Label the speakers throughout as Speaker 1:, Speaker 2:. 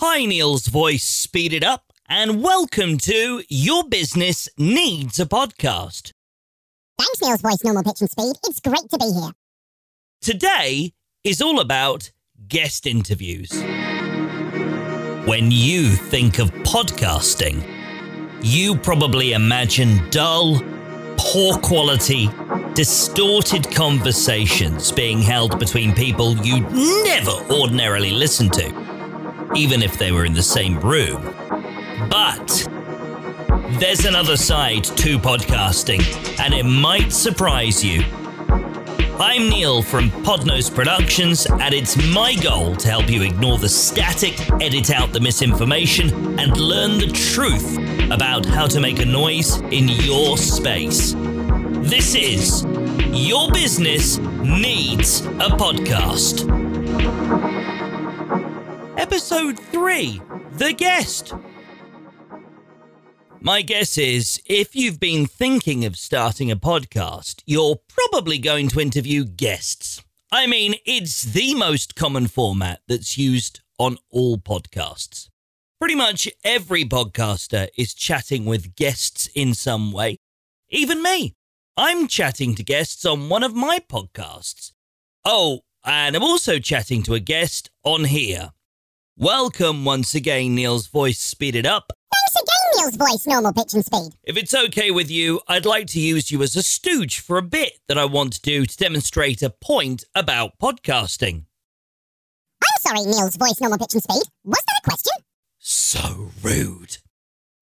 Speaker 1: Hi, Neil's voice, speed it up, and welcome to Your Business Needs a Podcast.
Speaker 2: Thanks, Neil's voice, normal pitch and speed. It's great to be here.
Speaker 1: Today is all about guest interviews. When you think of podcasting, you probably imagine dull, poor quality, distorted conversations being held between people you'd never ordinarily listen to, even if they were in the same room. But there's another side to podcasting, and it might surprise you. I'm Neil from Podnose Productions, and it's my goal to help you ignore the static, edit out the misinformation, and learn the truth about how to make a noise in your space. This is Your Business Needs a Podcast. Episode 3 The Guest. My guess is if you've been thinking of starting a podcast, you're probably going to interview guests. I mean, it's the most common format that's used on all podcasts. Pretty much every podcaster is chatting with guests in some way. Even me. I'm chatting to guests on one of my podcasts. Oh, and I'm also chatting to a guest on here. Welcome once again, Neil's voice speeded up.
Speaker 2: Thanks again, Neil's voice, normal pitch and speed.
Speaker 1: If it's okay with you, I'd like to use you as a stooge for a bit that I want to do to demonstrate a point about podcasting.
Speaker 2: I'm sorry, Neil's voice, normal pitch and speed. Was that a question?
Speaker 1: So rude.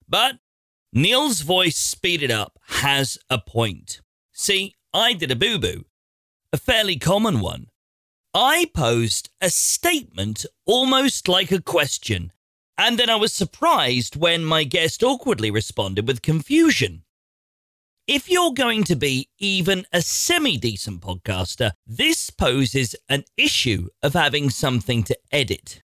Speaker 1: But Neil's voice speeded up has a point. See, I did a boo boo, a fairly common one. I posed a statement almost like a question, and then I was surprised when my guest awkwardly responded with confusion. If you're going to be even a semi decent podcaster, this poses an issue of having something to edit.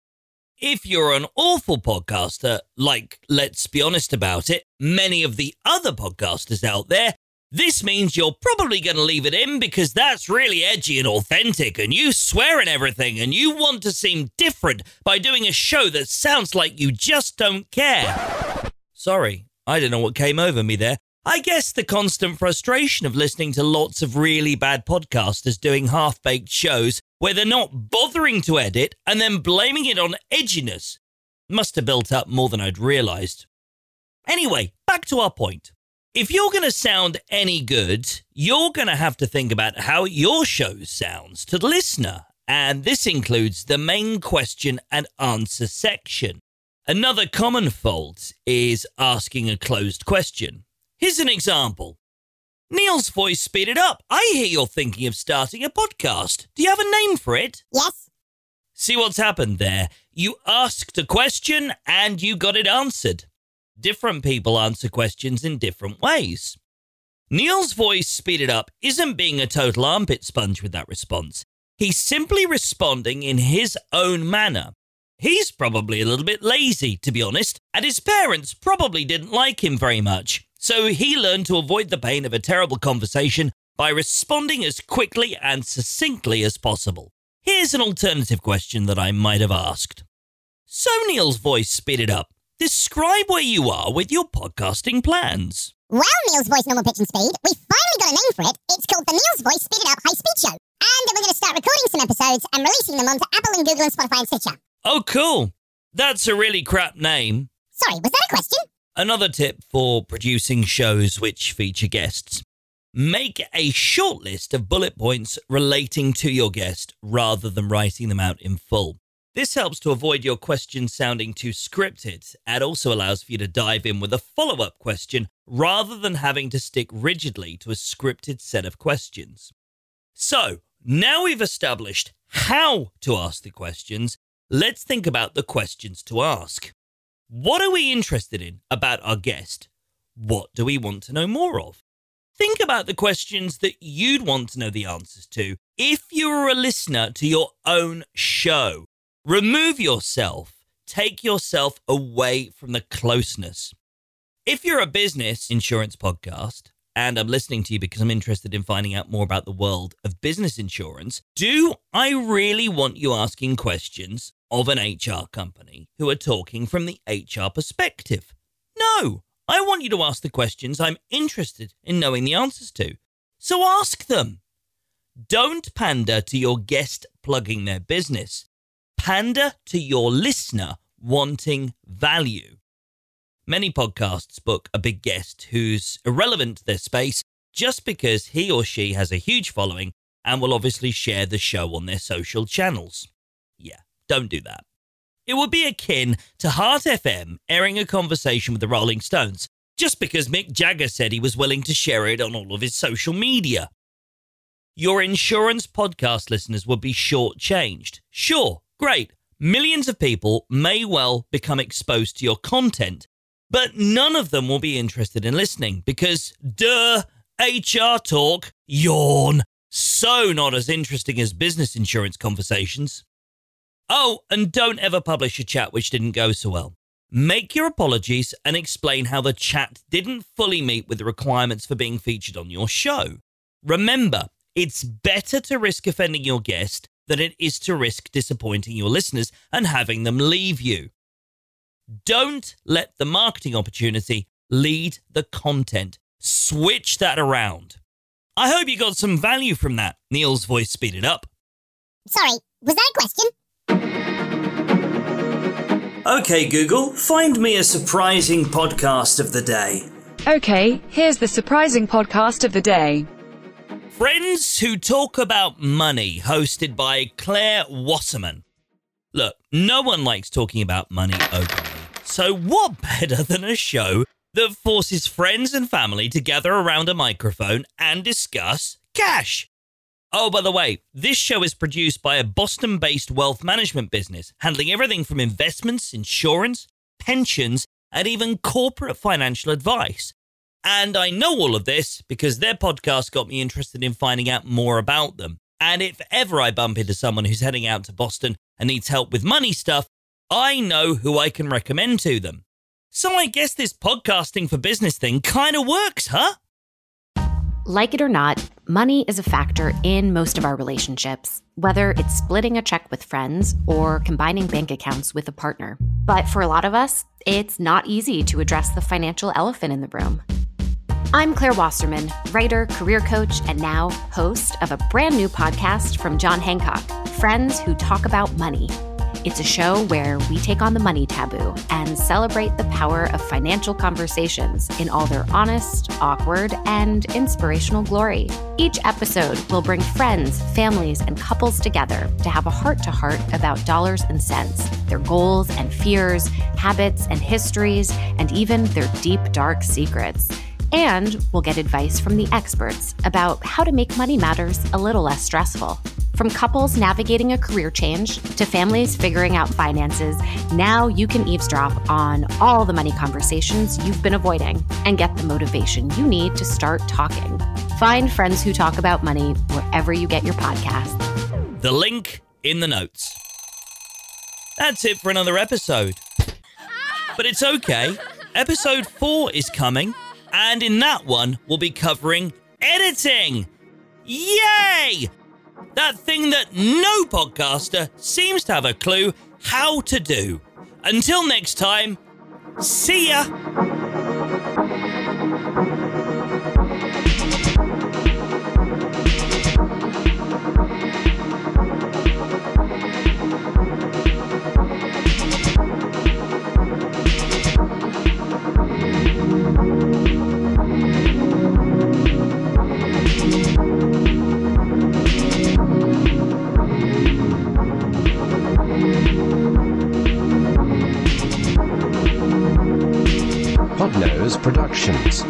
Speaker 1: If you're an awful podcaster, like, let's be honest about it, many of the other podcasters out there, this means you're probably going to leave it in because that's really edgy and authentic, and you swear and everything, and you want to seem different by doing a show that sounds like you just don't care. Sorry, I don't know what came over me there. I guess the constant frustration of listening to lots of really bad podcasters doing half baked shows where they're not bothering to edit and then blaming it on edginess must have built up more than I'd realised. Anyway, back to our point. If you're going to sound any good, you're going to have to think about how your show sounds to the listener. And this includes the main question and answer section. Another common fault is asking a closed question. Here's an example. Neil's voice speeded up. I hear you're thinking of starting a podcast. Do you have a name for it?
Speaker 2: Yes.
Speaker 1: See what's happened there? You asked a question and you got it answered. Different people answer questions in different ways. Neil's voice speeded up isn't being a total armpit sponge with that response. He's simply responding in his own manner. He's probably a little bit lazy, to be honest, and his parents probably didn't like him very much. So he learned to avoid the pain of a terrible conversation by responding as quickly and succinctly as possible. Here's an alternative question that I might have asked. So Neil's voice speeded up. Describe where you are with your podcasting plans.
Speaker 2: Well, Neil's voice, normal pitch and speed. We finally got a name for it. It's called the Neil's Voice Speeded Up High Speed Show. And we're going to start recording some episodes and releasing them onto Apple and Google and Spotify and Stitcher.
Speaker 1: Oh, cool. That's a really crap name.
Speaker 2: Sorry, was that a question?
Speaker 1: Another tip for producing shows which feature guests. Make a short list of bullet points relating to your guest rather than writing them out in full. This helps to avoid your question sounding too scripted and also allows for you to dive in with a follow up question rather than having to stick rigidly to a scripted set of questions. So, now we've established how to ask the questions, let's think about the questions to ask. What are we interested in about our guest? What do we want to know more of? Think about the questions that you'd want to know the answers to if you were a listener to your own show. Remove yourself, take yourself away from the closeness. If you're a business insurance podcast, and I'm listening to you because I'm interested in finding out more about the world of business insurance, do I really want you asking questions of an HR company who are talking from the HR perspective. No, I want you to ask the questions I'm interested in knowing the answers to. So ask them. Don't pander to your guest plugging their business. Pander to your listener wanting value. Many podcasts book a big guest who's irrelevant to their space just because he or she has a huge following and will obviously share the show on their social channels. Yeah, don't do that. It would be akin to Heart FM airing a conversation with the Rolling Stones just because Mick Jagger said he was willing to share it on all of his social media. Your insurance podcast listeners would be shortchanged. Sure, great. Millions of people may well become exposed to your content, but none of them will be interested in listening because, duh, HR talk, yawn, so not as interesting as business insurance conversations. Oh, and don't ever publish a chat which didn't go so well. Make your apologies and explain how the chat didn't fully meet with the requirements for being featured on your show. Remember, it's better to risk offending your guest than it is to risk disappointing your listeners and having them leave you. Don't let the marketing opportunity lead the content. Switch that around. I hope you got some value from that. Neil's voice speeded up.
Speaker 2: Sorry, was that a question?
Speaker 1: Okay, Google, find me a surprising podcast of the day.
Speaker 3: Okay, here's the surprising podcast of the day.
Speaker 1: Friends Who Talk About Money, hosted by Claire Wasserman. Look, no one likes talking about money openly. So, what better than a show that forces friends and family to gather around a microphone and discuss cash? Oh, by the way, this show is produced by a Boston based wealth management business, handling everything from investments, insurance, pensions, and even corporate financial advice. And I know all of this because their podcast got me interested in finding out more about them. And if ever I bump into someone who's heading out to Boston and needs help with money stuff, I know who I can recommend to them. So I guess this podcasting for business thing kind of works, huh?
Speaker 4: Like it or not, money is a factor in most of our relationships, whether it's splitting a check with friends or combining bank accounts with a partner. But for a lot of us, it's not easy to address the financial elephant in the room. I'm Claire Wasserman, writer, career coach, and now host of a brand new podcast from John Hancock Friends Who Talk About Money. It's a show where we take on the money taboo and celebrate the power of financial conversations in all their honest, awkward, and inspirational glory. Each episode will bring friends, families, and couples together to have a heart to heart about dollars and cents, their goals and fears, habits and histories, and even their deep, dark secrets. And we'll get advice from the experts about how to make money matters a little less stressful. From couples navigating a career change to families figuring out finances, now you can eavesdrop on all the money conversations you've been avoiding and get the motivation you need to start talking. Find friends who talk about money wherever you get your podcast.
Speaker 1: The link in the notes. That's it for another episode. But it's okay. Episode 4 is coming, and in that one, we'll be covering editing. Yay! That thing that no podcaster seems to have a clue how to do. Until next time, see ya!
Speaker 5: Podnose Productions.